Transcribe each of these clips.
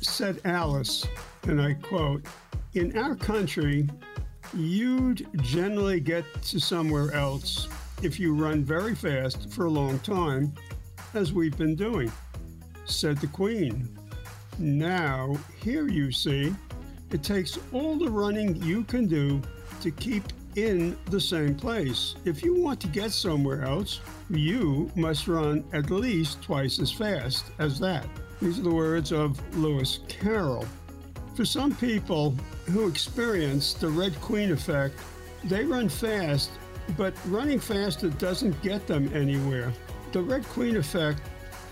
Said Alice, and I quote, In our country, you'd generally get to somewhere else if you run very fast for a long time, as we've been doing, said the Queen. Now, here you see, it takes all the running you can do to keep in the same place. If you want to get somewhere else, you must run at least twice as fast as that. These are the words of Lewis Carroll. For some people who experience the Red Queen effect, they run fast, but running faster doesn't get them anywhere. The Red Queen effect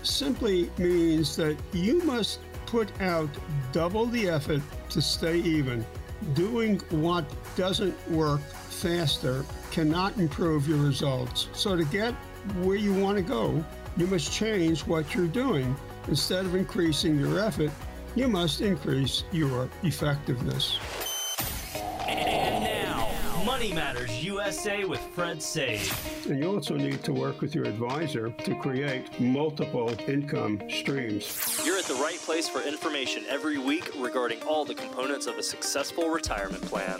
simply means that you must put out double the effort to stay even. Doing what doesn't work faster cannot improve your results. So, to get where you want to go, you must change what you're doing. Instead of increasing your effort, you must increase your effectiveness. And now, Money Matters USA with Fred Sage. And you also need to work with your advisor to create multiple income streams. You're at the right place for information every week regarding all the components of a successful retirement plan.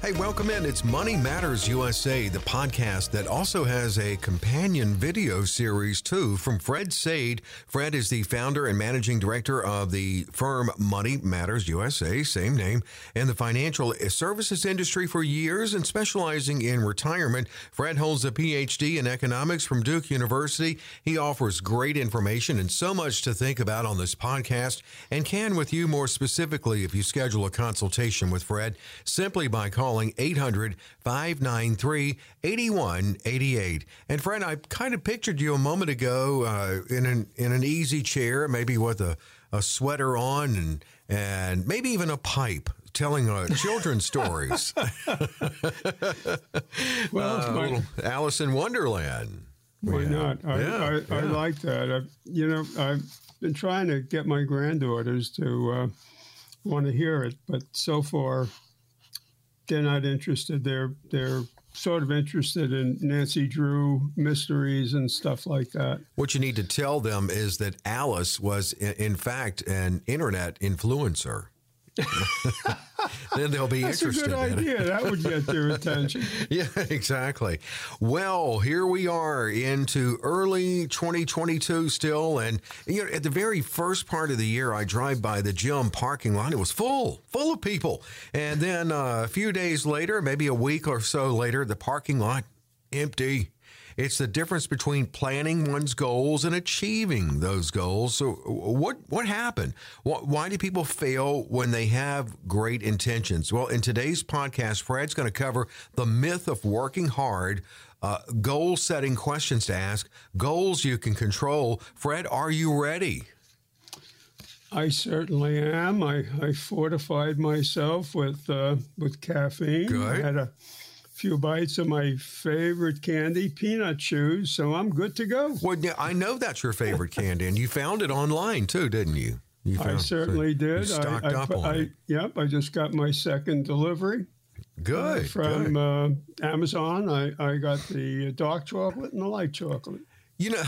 Hey, welcome in. It's Money Matters USA, the podcast that also has a companion video series too from Fred Sade. Fred is the founder and managing director of the firm Money Matters USA, same name, in the financial services industry for years and specializing in retirement. Fred holds a PhD in economics from Duke University. He offers great information and so much to think about on this podcast and can with you more specifically if you schedule a consultation with Fred simply by calling calling 800 593 8188. And friend, I kind of pictured you a moment ago uh, in, an, in an easy chair, maybe with a, a sweater on and, and maybe even a pipe telling uh, children's stories. well, uh, my, Alice in Wonderland. Why yeah. not? I, yeah, I, yeah. I, like that. I, you know, I've been trying to get my granddaughters to uh, want to hear it, but so far they're not interested. They're they're sort of interested in Nancy Drew mysteries and stuff like that. What you need to tell them is that Alice was, in fact, an internet influencer. then they'll be That's interested. That's a good idea. That would get their attention. yeah, exactly. Well, here we are into early 2022 still, and you know, at the very first part of the year, I drive by the gym parking lot. It was full, full of people, and then uh, a few days later, maybe a week or so later, the parking lot empty. It's the difference between planning one's goals and achieving those goals. So, what what happened? Why do people fail when they have great intentions? Well, in today's podcast, Fred's going to cover the myth of working hard. Uh, goal setting questions to ask, goals you can control. Fred, are you ready? I certainly am. I, I fortified myself with uh, with caffeine. Good. I had a few bites of my favorite candy, peanut chews, so I'm good to go. Well, yeah, I know that's your favorite candy, and you found it online too, didn't you? you found, I certainly so did. stocked I, up I, on I, it. Yep, I just got my second delivery. Good. Uh, from good. Uh, Amazon, I, I got the dark chocolate and the light chocolate. You know,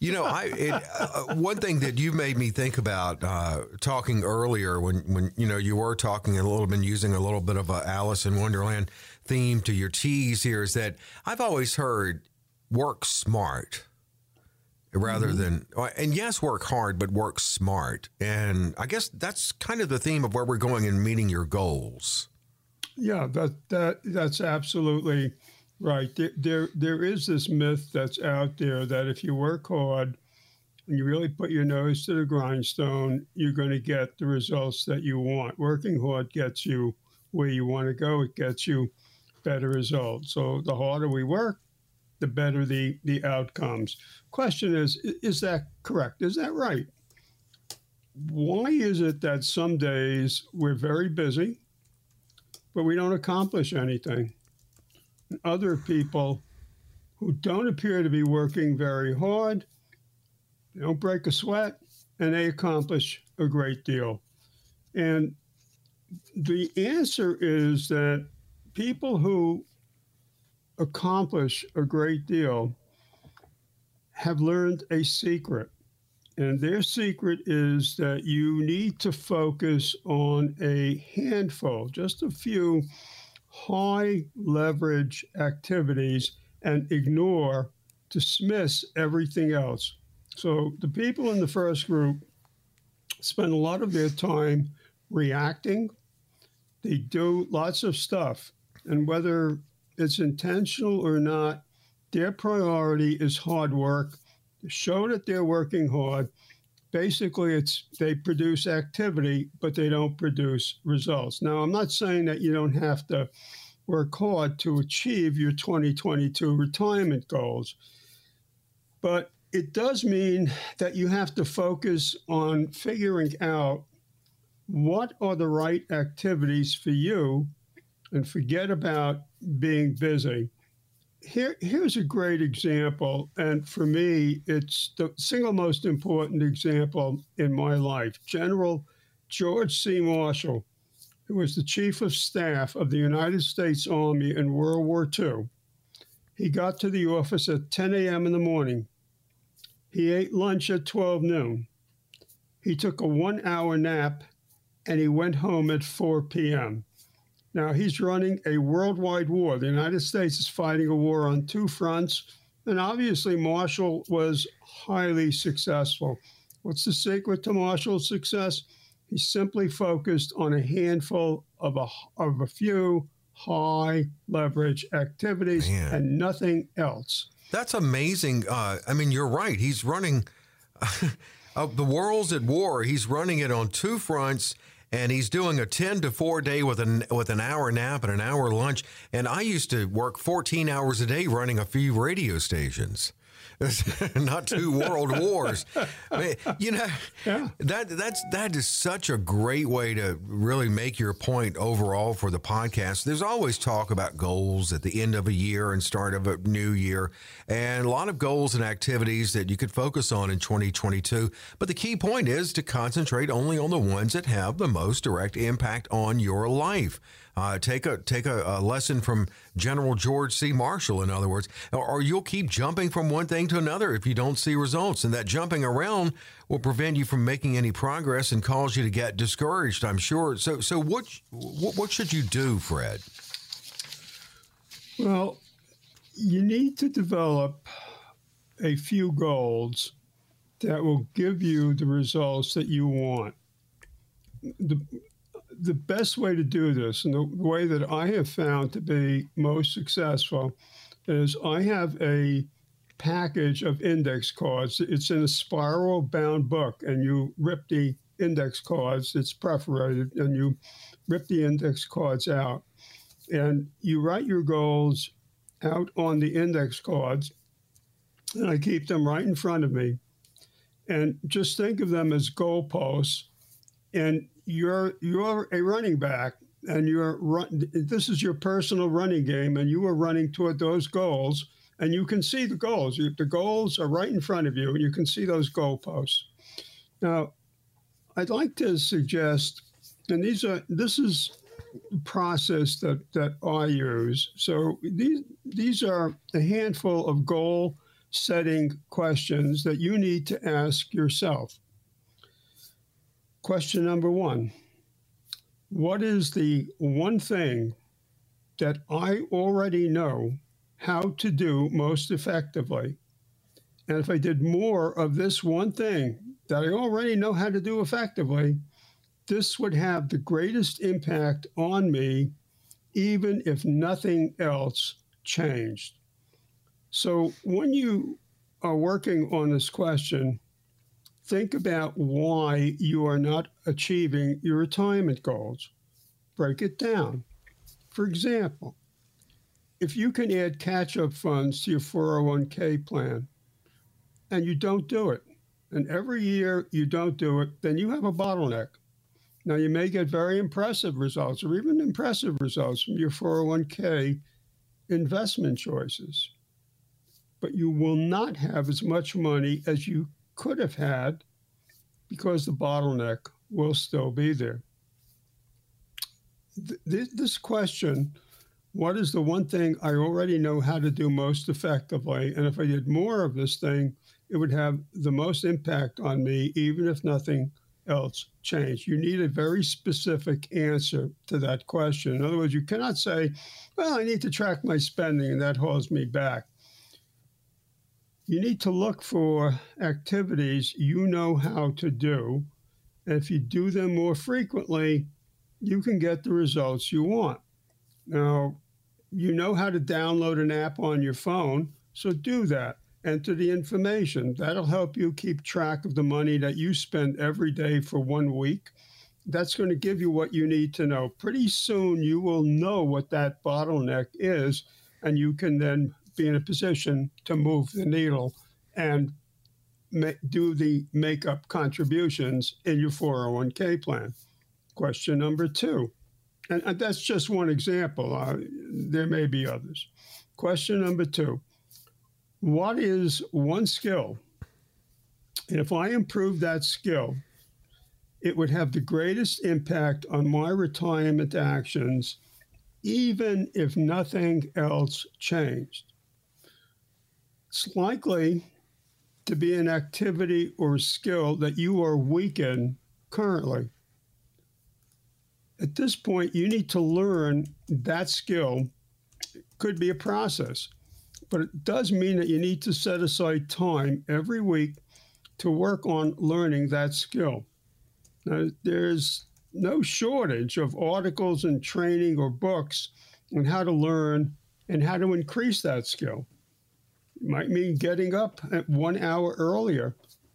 you know, I it, uh, one thing that you made me think about uh, talking earlier when when you know you were talking a little bit using a little bit of a Alice in Wonderland theme to your tease here is that I've always heard work smart rather mm-hmm. than and yes work hard but work smart. And i guess that's kind of the theme of where we're going in meeting your goals. Yeah that that that's absolutely right. There there, there is this myth that's out there that if you work hard and you really put your nose to the grindstone you're going to get the results that you want. Working hard gets you where you want to go. It gets you better results. So the harder we work, the better the, the outcomes. Question is, is that correct? Is that right? Why is it that some days we're very busy but we don't accomplish anything. Other people who don't appear to be working very hard, they don't break a sweat, and they accomplish a great deal. And the answer is that people who accomplish a great deal have learned a secret. And their secret is that you need to focus on a handful, just a few high leverage activities and ignore, dismiss everything else. So the people in the first group spend a lot of their time reacting. They do lots of stuff. And whether it's intentional or not, their priority is hard work. Show that they're working hard. Basically, it's they produce activity, but they don't produce results. Now, I'm not saying that you don't have to work hard to achieve your 2022 retirement goals, but it does mean that you have to focus on figuring out what are the right activities for you and forget about being busy. Here, here's a great example, and for me, it's the single most important example in my life. General George C. Marshall, who was the chief of staff of the United States Army in World War II, he got to the office at 10 a.m. in the morning. He ate lunch at 12 noon. He took a one hour nap and he went home at 4 p.m. Now, he's running a worldwide war. The United States is fighting a war on two fronts, and obviously, Marshall was highly successful. What's the secret to Marshall's success? He simply focused on a handful of a, of a few high leverage activities Man. and nothing else. That's amazing. Uh, I mean, you're right. He's running. Uh, the world's at war. He's running it on two fronts and he's doing a 10 to 4 day with an with an hour nap and an hour lunch. And I used to work 14 hours a day running a few radio stations not two world wars. I mean, you know, yeah. that that's that is such a great way to really make your point overall for the podcast. There's always talk about goals at the end of a year and start of a new year, and a lot of goals and activities that you could focus on in 2022. But the key point is to concentrate only on the ones that have the most direct impact on your life. Uh, take a take a, a, lesson from General George C. Marshall, in other words, or, or, you'll keep jumping from one thing to another if you don't see results, and that jumping around will prevent you from making any progress and cause you to get discouraged. I'm sure. So, so what what, what should you do, Fred? Well, you need to develop a few goals that will give you the results that you want. The, the best way to do this, and the way that I have found to be most successful, is I have a package of index cards. It's in a spiral bound book, and you rip the index cards, it's perforated, and you rip the index cards out. And you write your goals out on the index cards, and I keep them right in front of me. And just think of them as goalposts. And you're you're a running back and you're run this is your personal running game and you are running toward those goals and you can see the goals. The goals are right in front of you and you can see those goalposts now i'd like to suggest and these are this is process that that i use. So these these are a handful of goal setting questions that you need to ask yourself Question number one What is the one thing that I already know how to do most effectively? And if I did more of this one thing that I already know how to do effectively, this would have the greatest impact on me, even if nothing else changed. So when you are working on this question, think about why you are not achieving your retirement goals. Break it down. For example, if you can add catch up funds to your 401k plan and you don't do it, and every year you don't do it, then you have a bottleneck. Now, you may get very impressive results or even impressive results from your 401k investment choices, but you will not have as much money as you could have had because the bottleneck will still be there. Th- this question what is the one thing I already know how to do most effectively? And if I did more of this thing, it would have the most impact on me, even if nothing else changed. You need a very specific answer to that question. In other words, you cannot say, well, I need to track my spending and that holds me back. You need to look for activities you know how to do. And if you do them more frequently, you can get the results you want. Now, you know how to download an app on your phone, so do that. Enter the information. That'll help you keep track of the money that you spend every day for one week. That's going to give you what you need to know. Pretty soon, you will know what that bottleneck is, and you can then be in a position to move the needle and do the makeup contributions in your 401k plan. Question number two and, and that's just one example. Uh, there may be others. Question number two What is one skill? And if I improve that skill, it would have the greatest impact on my retirement actions, even if nothing else changed. It's likely to be an activity or skill that you are weak in currently at this point, you need to learn that skill. Could be a process, but it does mean that you need to set aside time every week to work on learning that skill. Now, there's no shortage of articles and training or books on how to learn and how to increase that skill. Might mean getting up at one hour earlier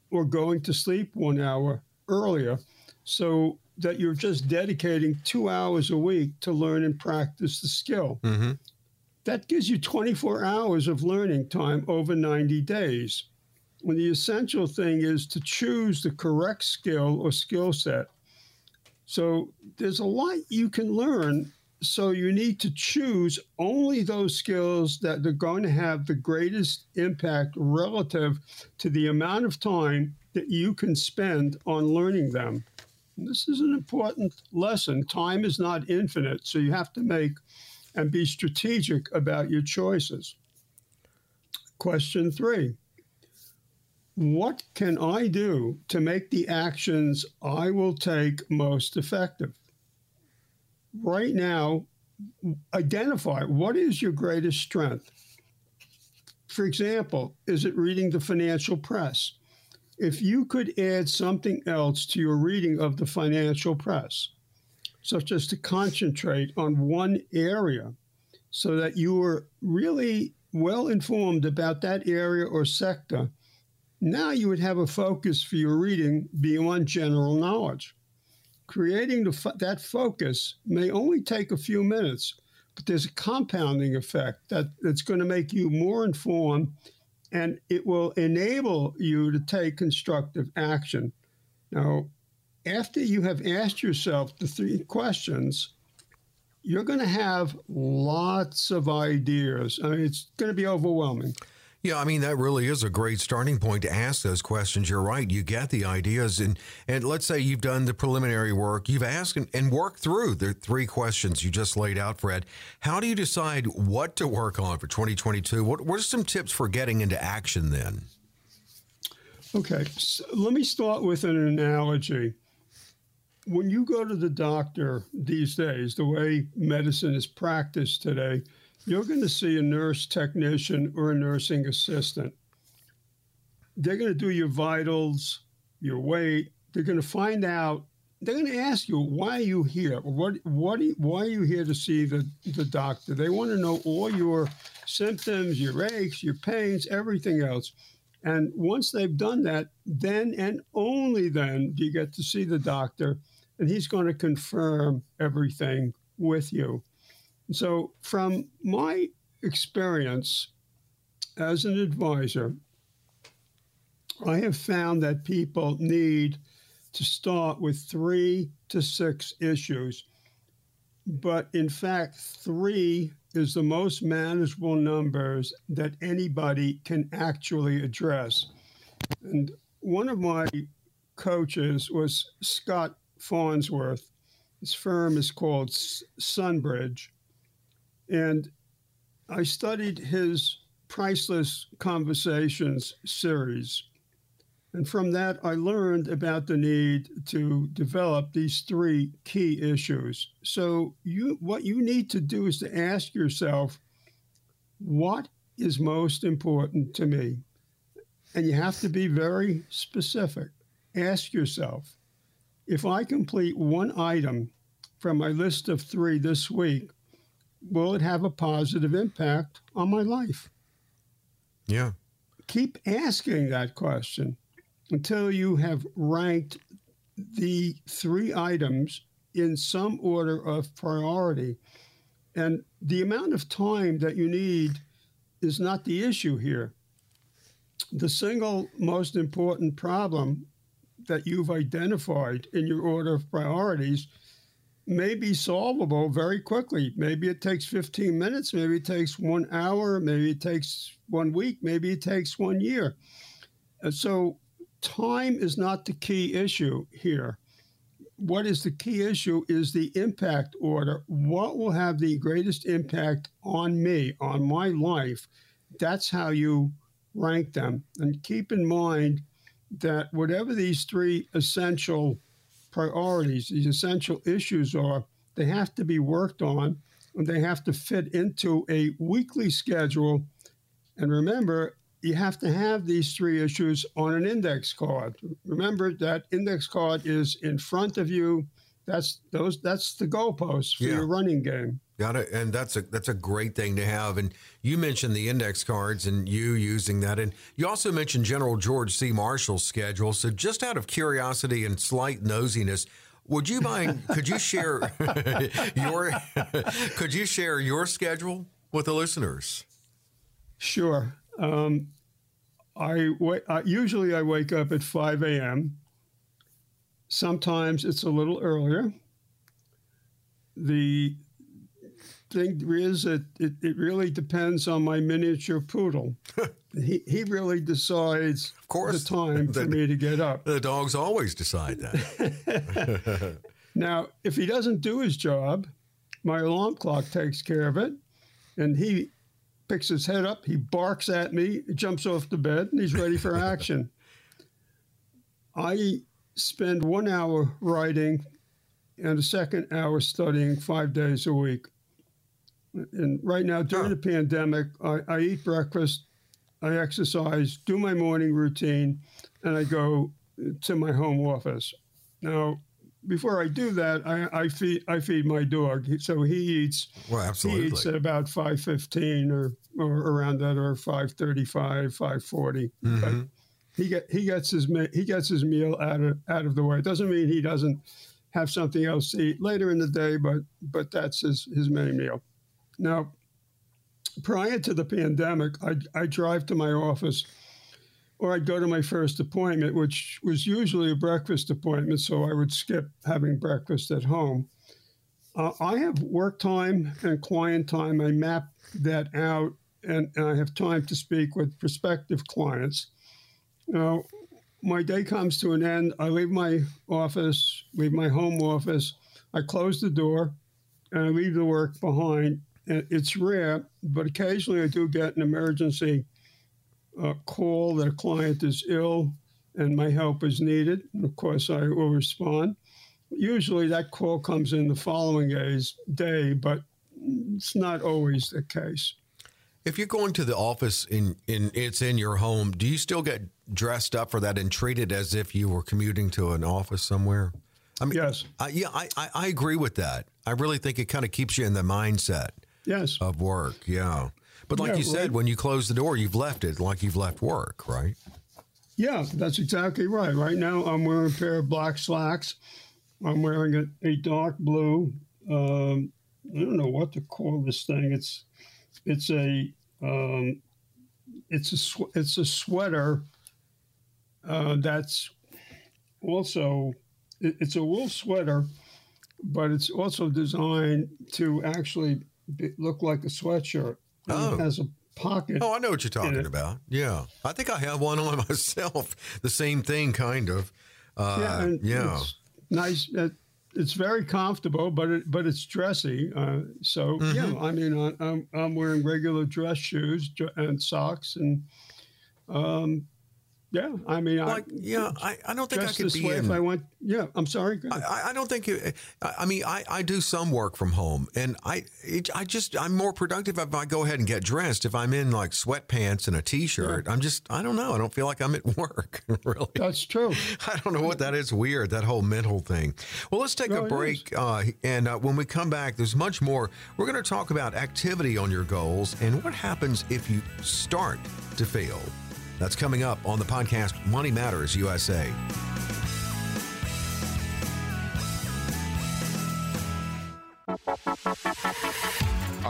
or going to sleep one hour earlier so that you're just dedicating two hours a week to learn and practice the skill. Mm-hmm. That gives you 24 hours of learning time over 90 days. When the essential thing is to choose the correct skill or skill set. So there's a lot you can learn. So you need to choose only those skills that are going to have the greatest impact relative to the amount of time that you can spend on learning them. This is an important lesson. Time is not infinite, so you have to make and be strategic about your choices. Question three What can I do to make the actions I will take most effective? Right now, identify what is your greatest strength. For example, is it reading the financial press? if you could add something else to your reading of the financial press, such as to concentrate on one area so that you were really well informed about that area or sector, now you would have a focus for your reading beyond general knowledge. Creating the, that focus may only take a few minutes, but there's a compounding effect that, that's going to make you more informed and it will enable you to take constructive action. Now, after you have asked yourself the three questions, you're going to have lots of ideas. I mean, it's going to be overwhelming. Yeah, I mean that really is a great starting point to ask those questions. You're right. You get the ideas and and let's say you've done the preliminary work, you've asked and, and worked through the three questions you just laid out, Fred. How do you decide what to work on for 2022? What what are some tips for getting into action then? Okay, so let me start with an analogy. When you go to the doctor these days, the way medicine is practiced today, you're going to see a nurse technician or a nursing assistant. They're going to do your vitals, your weight. They're going to find out. They're going to ask you, why are you here? What, what, you, why are you here to see the, the doctor? They want to know all your symptoms, your aches, your pains, everything else. And once they've done that, then and only then do you get to see the doctor, and he's going to confirm everything with you. So, from my experience as an advisor, I have found that people need to start with three to six issues. But in fact, three is the most manageable numbers that anybody can actually address. And one of my coaches was Scott Farnsworth. His firm is called Sunbridge. And I studied his Priceless Conversations series. And from that, I learned about the need to develop these three key issues. So, you, what you need to do is to ask yourself, what is most important to me? And you have to be very specific. Ask yourself, if I complete one item from my list of three this week, will it have a positive impact on my life? Yeah. Keep asking that question until you have ranked the three items in some order of priority. And the amount of time that you need is not the issue here. The single most important problem that you've identified in your order of priorities may be solvable very quickly. Maybe it takes 15 minutes, maybe it takes one hour, maybe it takes one week, maybe it takes one year. And so time is not the key issue here. What is the key issue is the impact order. What will have the greatest impact on me, on my life? That's how you rank them. And keep in mind that whatever these three essential priorities, these essential issues are, they have to be worked on and they have to fit into a weekly schedule. And remember, you have to have these three issues on an index card. Remember that index card is in front of you. That's those. That's the goalpost for yeah. your running game. Got it, and that's a that's a great thing to have. And you mentioned the index cards and you using that, and you also mentioned General George C. Marshall's schedule. So, just out of curiosity and slight nosiness, would you mind? could you share your? could you share your schedule with the listeners? Sure. Um, I uh, usually I wake up at 5 a.m. Sometimes it's a little earlier. The thing is that it, it really depends on my miniature poodle. he, he really decides of course, the time the, for me to get up. The dogs always decide that. now, if he doesn't do his job, my alarm clock takes care of it. And he picks his head up, he barks at me, jumps off the bed, and he's ready for action. I spend one hour writing and a second hour studying five days a week. And right now, during the pandemic, I, I eat breakfast, I exercise, do my morning routine, and I go to my home office. Now, before I do that, I, I, feed I feed my dog. So he eats. Well, absolutely. He eats at about five fifteen or or around that, or five thirty five, five forty. Mm-hmm. He get he gets his he gets his meal out of out of the way. It doesn't mean he doesn't have something else to eat later in the day, but but that's his his main meal. Now, prior to the pandemic, I I drive to my office or I'd go to my first appointment, which was usually a breakfast appointment, so I would skip having breakfast at home. Uh, I have work time and client time. I map that out, and, and I have time to speak with prospective clients. Now, my day comes to an end. I leave my office, leave my home office. I close the door, and I leave the work behind. It's rare, but occasionally I do get an emergency uh, call that a client is ill and my help is needed. And of course, I will respond. Usually that call comes in the following day's day, but it's not always the case. If you're going to the office in, in it's in your home, do you still get dressed up for that and treated as if you were commuting to an office somewhere? I mean, yes. I, yeah, I, I, I agree with that. I really think it kind of keeps you in the mindset yes. of work. Yeah. But like yeah, you said, right. when you close the door, you've left it like you've left work, right? Yeah, that's exactly right. Right now, I'm wearing a pair of black slacks. I'm wearing a, a dark blue. Um, I don't know what to call this thing. It's it's a um, it's a sw- it's a sweater uh, that's also it, it's a wool sweater but it's also designed to actually be, look like a sweatshirt. Oh. It has a pocket. Oh, I know what you're talking about. Yeah, I think I have one on myself. The same thing, kind of. Uh, yeah, yeah. Nice. It, it's very comfortable, but it, but it's dressy. Uh, so Mm-hmm. yeah, I mean, I'm I'm wearing regular dress shoes and socks, and um, yeah, I mean, like, I yeah, I, I don't think I could be in. if I went. Yeah, I'm sorry. I, I don't think. It, I mean, I, I do some work from home, and I it, I just I'm more productive if I go ahead and get dressed. If I'm in like sweatpants and a t-shirt, I'm just I don't know. I don't feel like I'm at work. really, That's true. I don't know what that is. Weird that whole mental thing. Well, let's take No, a break, uh, and uh, when we come back, there's much more. We're going to talk about activity on your goals and what happens if you start to fail. That's coming up on the podcast Money Matters USA.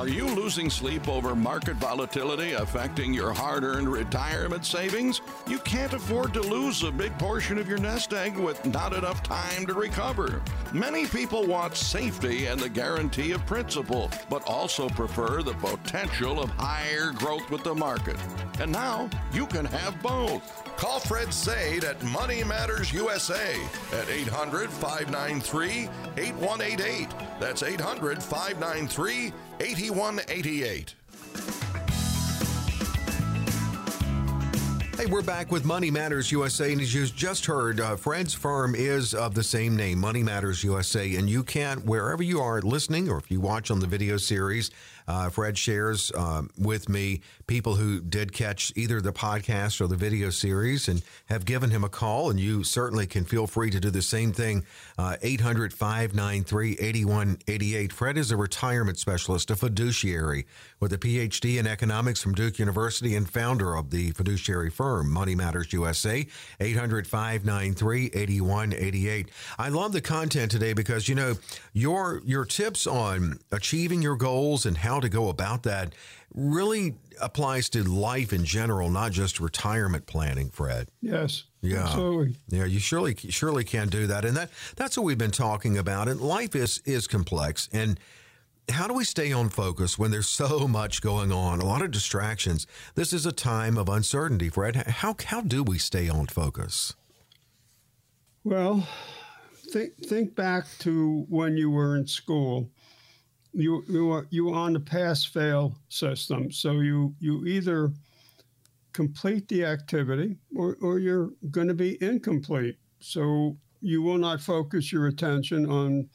Are you losing sleep over market volatility affecting your hard earned retirement savings? You can't afford to lose a big portion of your nest egg with not enough time to recover. Many people want safety and the guarantee of principal, but also prefer the potential of higher growth with the market. And now you can have both. Call Fred Zaid at Money Matters USA at 800 593 8188. That's 800 593 8188. Hey, we're back with Money Matters USA, and as you just heard, uh, Fred's firm is of the same name, Money Matters USA, and you can, wherever you are listening, or if you watch on the video series, uh, Fred shares um, with me people who did catch either the podcast or the video series and have given him a call, and you certainly can feel free to do the same thing. Uh, 800 593 8188. Fred is a retirement specialist, a fiduciary with a PhD in economics from Duke University, and founder of the fiduciary firm, Money Matters USA. 800 593 8188. I love the content today because, you know, your, your tips on achieving your goals and how to go about that really applies to life in general, not just retirement planning, Fred. Yes. Yeah. Absolutely. Yeah, you surely surely can do that, and that that's what we've been talking about. And life is is complex, and how do we stay on focus when there's so much going on, a lot of distractions? This is a time of uncertainty, Fred. How how do we stay on focus? Well, think think back to when you were in school. You you were you were on the pass fail system. So you you either complete the activity or, or you're going to be incomplete. So you will not focus your attention on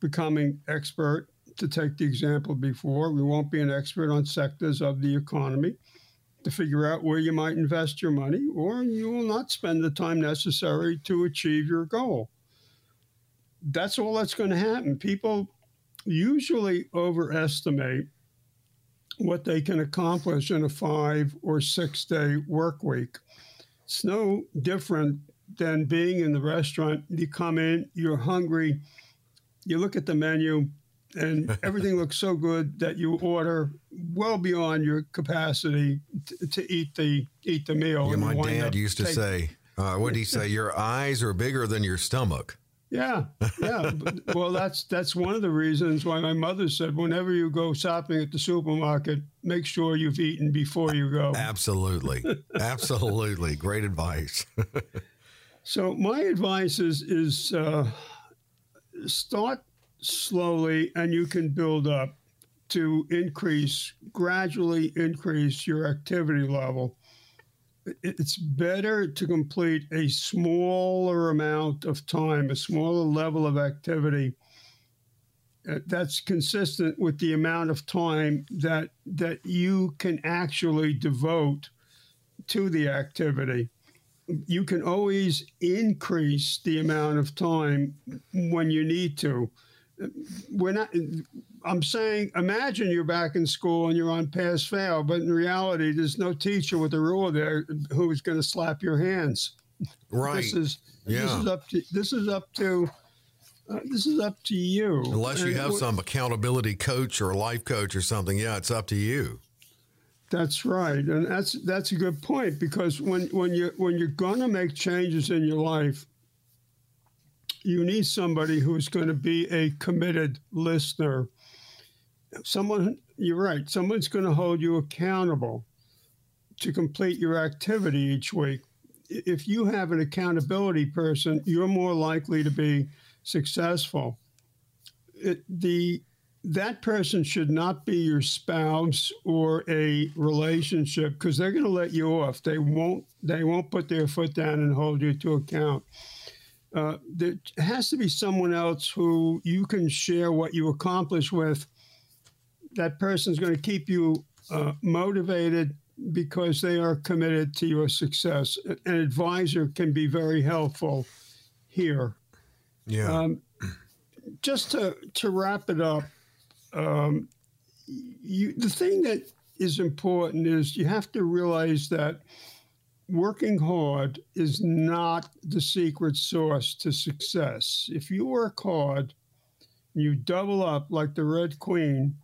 becoming expert. To take the example before, we won't be an expert on sectors of the economy to figure out where you might invest your money, or you will not spend the time necessary to achieve your goal. That's all that's going to happen. People usually overestimate what they can accomplish in a five or six day work week. It's no different than being in the restaurant. You come in, you're hungry, you look at the menu, and everything looks so good that you order well beyond your capacity to, to eat the eat the meal. Yeah, my dad used to say, uh, "What did he say? Your eyes are bigger than your stomach." Yeah, yeah. Well, that's that's one of the reasons why my mother said, whenever you go shopping at the supermarket, make sure you've eaten before you go. Absolutely, absolutely, great advice. So my advice is is uh, start slowly, and you can build up to increase gradually increase your activity level. It- It's better to complete a smaller amount of time, a smaller level of activity uh, that's consistent with the amount of time that that you can actually devote to the activity you can always increase the amount of time when you need to. We're not. I'm saying, imagine you're back in school and you're on pass fail, but in reality, there's no teacher with a ruler there who's going to slap your hands. right. This is yeah. this is up to this is up to uh, this is up to you. Unless you And have some accountability coach or life coach or something, yeah, it's up to you. That's right, and that's that's a good point because when when you when you're gonna make changes in your life, you need somebody who's going to be a committed listener. Someone, you're right, someone's going to hold you accountable to complete your activity each week. If you have an accountability person, you're more likely to be successful. It, the that person should not be your spouse or a relationship because they're going to let you off. They won't. They won't put their foot down and hold you to account. Uh, there has to be someone else who you can share what you accomplish with. That person's going to keep you uh, motivated because they are committed to your success. An advisor can be very helpful here. Yeah. Um, just to to wrap it up, um, you, the thing that is important is you have to realize that working hard is not the secret sauce to success. If you work hard, you double up like the Red Queen,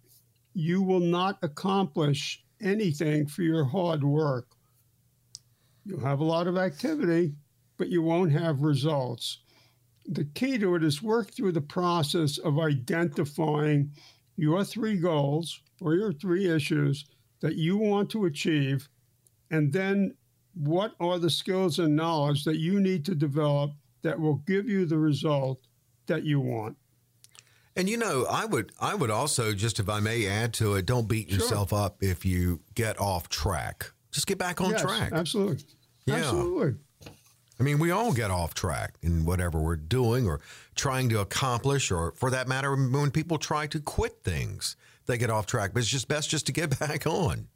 you will not accomplish anything for your hard work. You'll have a lot of activity, but you won't have results. The key to it is work through the process of identifying your three goals or your three issues that you want to achieve, and then what are the skills and knowledge that you need to develop that will give you the result that you want. And you know, I would I would also just if I may add to it, don't beat sure. yourself up if you get off track. Just get back on yes, track. Absolutely. Yeah. Absolutely. I mean, we all get off track in whatever we're doing or trying to accomplish, or for that matter, when people try to quit things, they get off track. But it's just best just to get back on.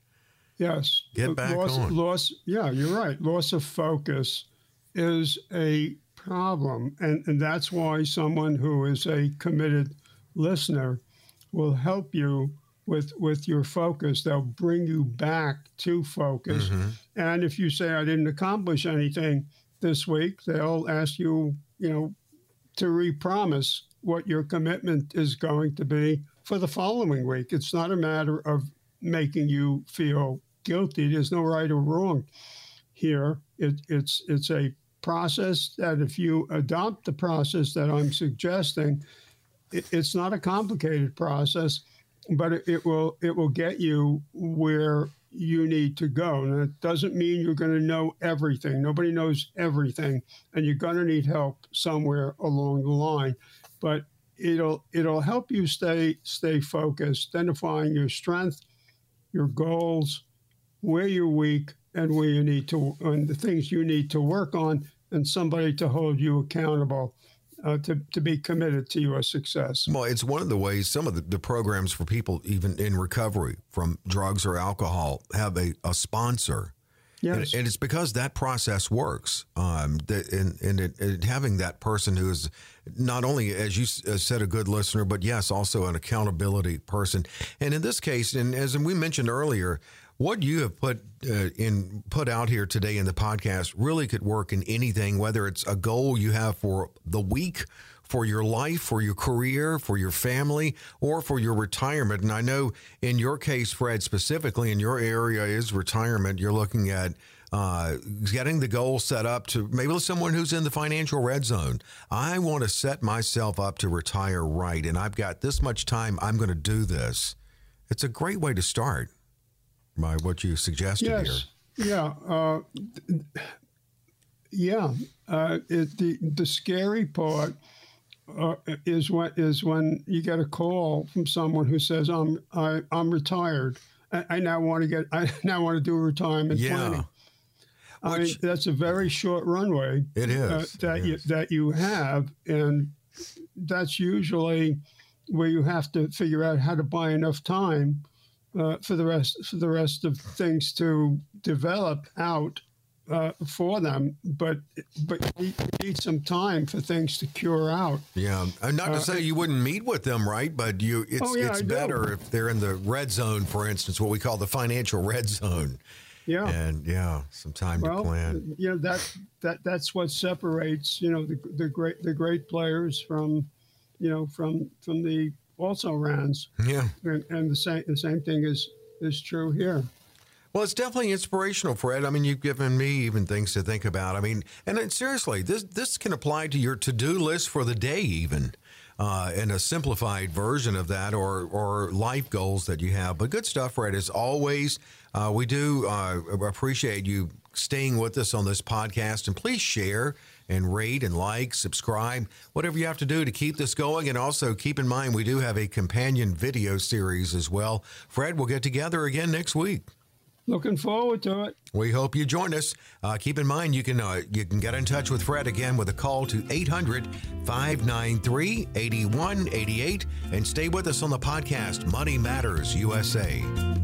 Yes. Get back loss, on. Loss, yeah, you're right. Loss of focus is a problem. And, and that's why someone who is a committed listener will help you with with your focus. They'll bring you back to focus. Mm-hmm. And if you say I didn't accomplish anything, this week, they'll ask you, you know, to repromise what your commitment is going to be for the following week. It's not a matter of making you feel guilty. There's no right or wrong here. It, it's it's a process that if you adopt the process that I'm suggesting, it, it's not a complicated process, but it, it will it will get you where you need to go. And it doesn't mean you're going to know everything. Nobody knows everything, and you're going to need help somewhere along the line. But it'll it'll help you stay stay focused, identifying your strength, your goals, where you're weak, and where you need to, and the things you need to work on, and somebody to hold you accountable uh, to, to be committed to your success. Well, it's one of the ways some of the, the programs for people, even in recovery from drugs or alcohol, have a, a sponsor. Yes. And, and, it's because that process works. Um, that, and and it, it, having that person who is not only, as you uh, said, a good listener, but yes, also an accountability person. And in this case, and as we mentioned earlier, what you have put uh, in put out here today in the podcast really could work in anything whether it's a goal you have for the week for your life for your career for your family or for your retirement and i know in your case fred specifically in your area is retirement you're looking at uh, getting the goal set up to maybe someone who's in the financial red zone. I want to set myself up to retire right, and I've got this much time. I'm going to do this. It's a great way to start by what you suggested yes. here. Yeah. Uh, yeah. Uh, it, the the scary part uh, is when is when you get a call from someone who says, "I'm I, am i am retired. I, I, now want to get. I now want to do retirement yeah. planning." I mean, that's a very short runway. It is uh, that it you is. that you have, and that's usually where you have to figure out how to buy enough time uh, for the rest for the rest of things to develop out uh, for them, but but you need some time for things to cure out. Yeah, and not to uh, say you wouldn't meet with them, right? But you, it's oh, yeah, it's better if they're in the red zone, for instance, what we call the financial red zone. Yeah, and yeah, some time well, to plan. Yeah, that that that's what separates you know the the great the great players from you know from from the also runs. Yeah. And, and the same the same thing is is true here. Well, it's definitely inspirational, Fred. I mean, you've given me even things to think about. I mean, and seriously, this this can apply to your to do list for the day, even uh, in a simplified version of that, or or life goals that you have. But good stuff, Fred. As always, uh, we do uh, appreciate you staying with us on this podcast, and please share and rate and like, subscribe, whatever you have to do to keep this going. And also keep in mind, we do have a companion video series as well. Fred, we'll get together again next week. Looking forward to it. We hope you join us. Uh, keep in mind, you can uh, you can get in touch with Fred again with a call to 800 593 8188 and stay with us on the podcast Money Matters USA.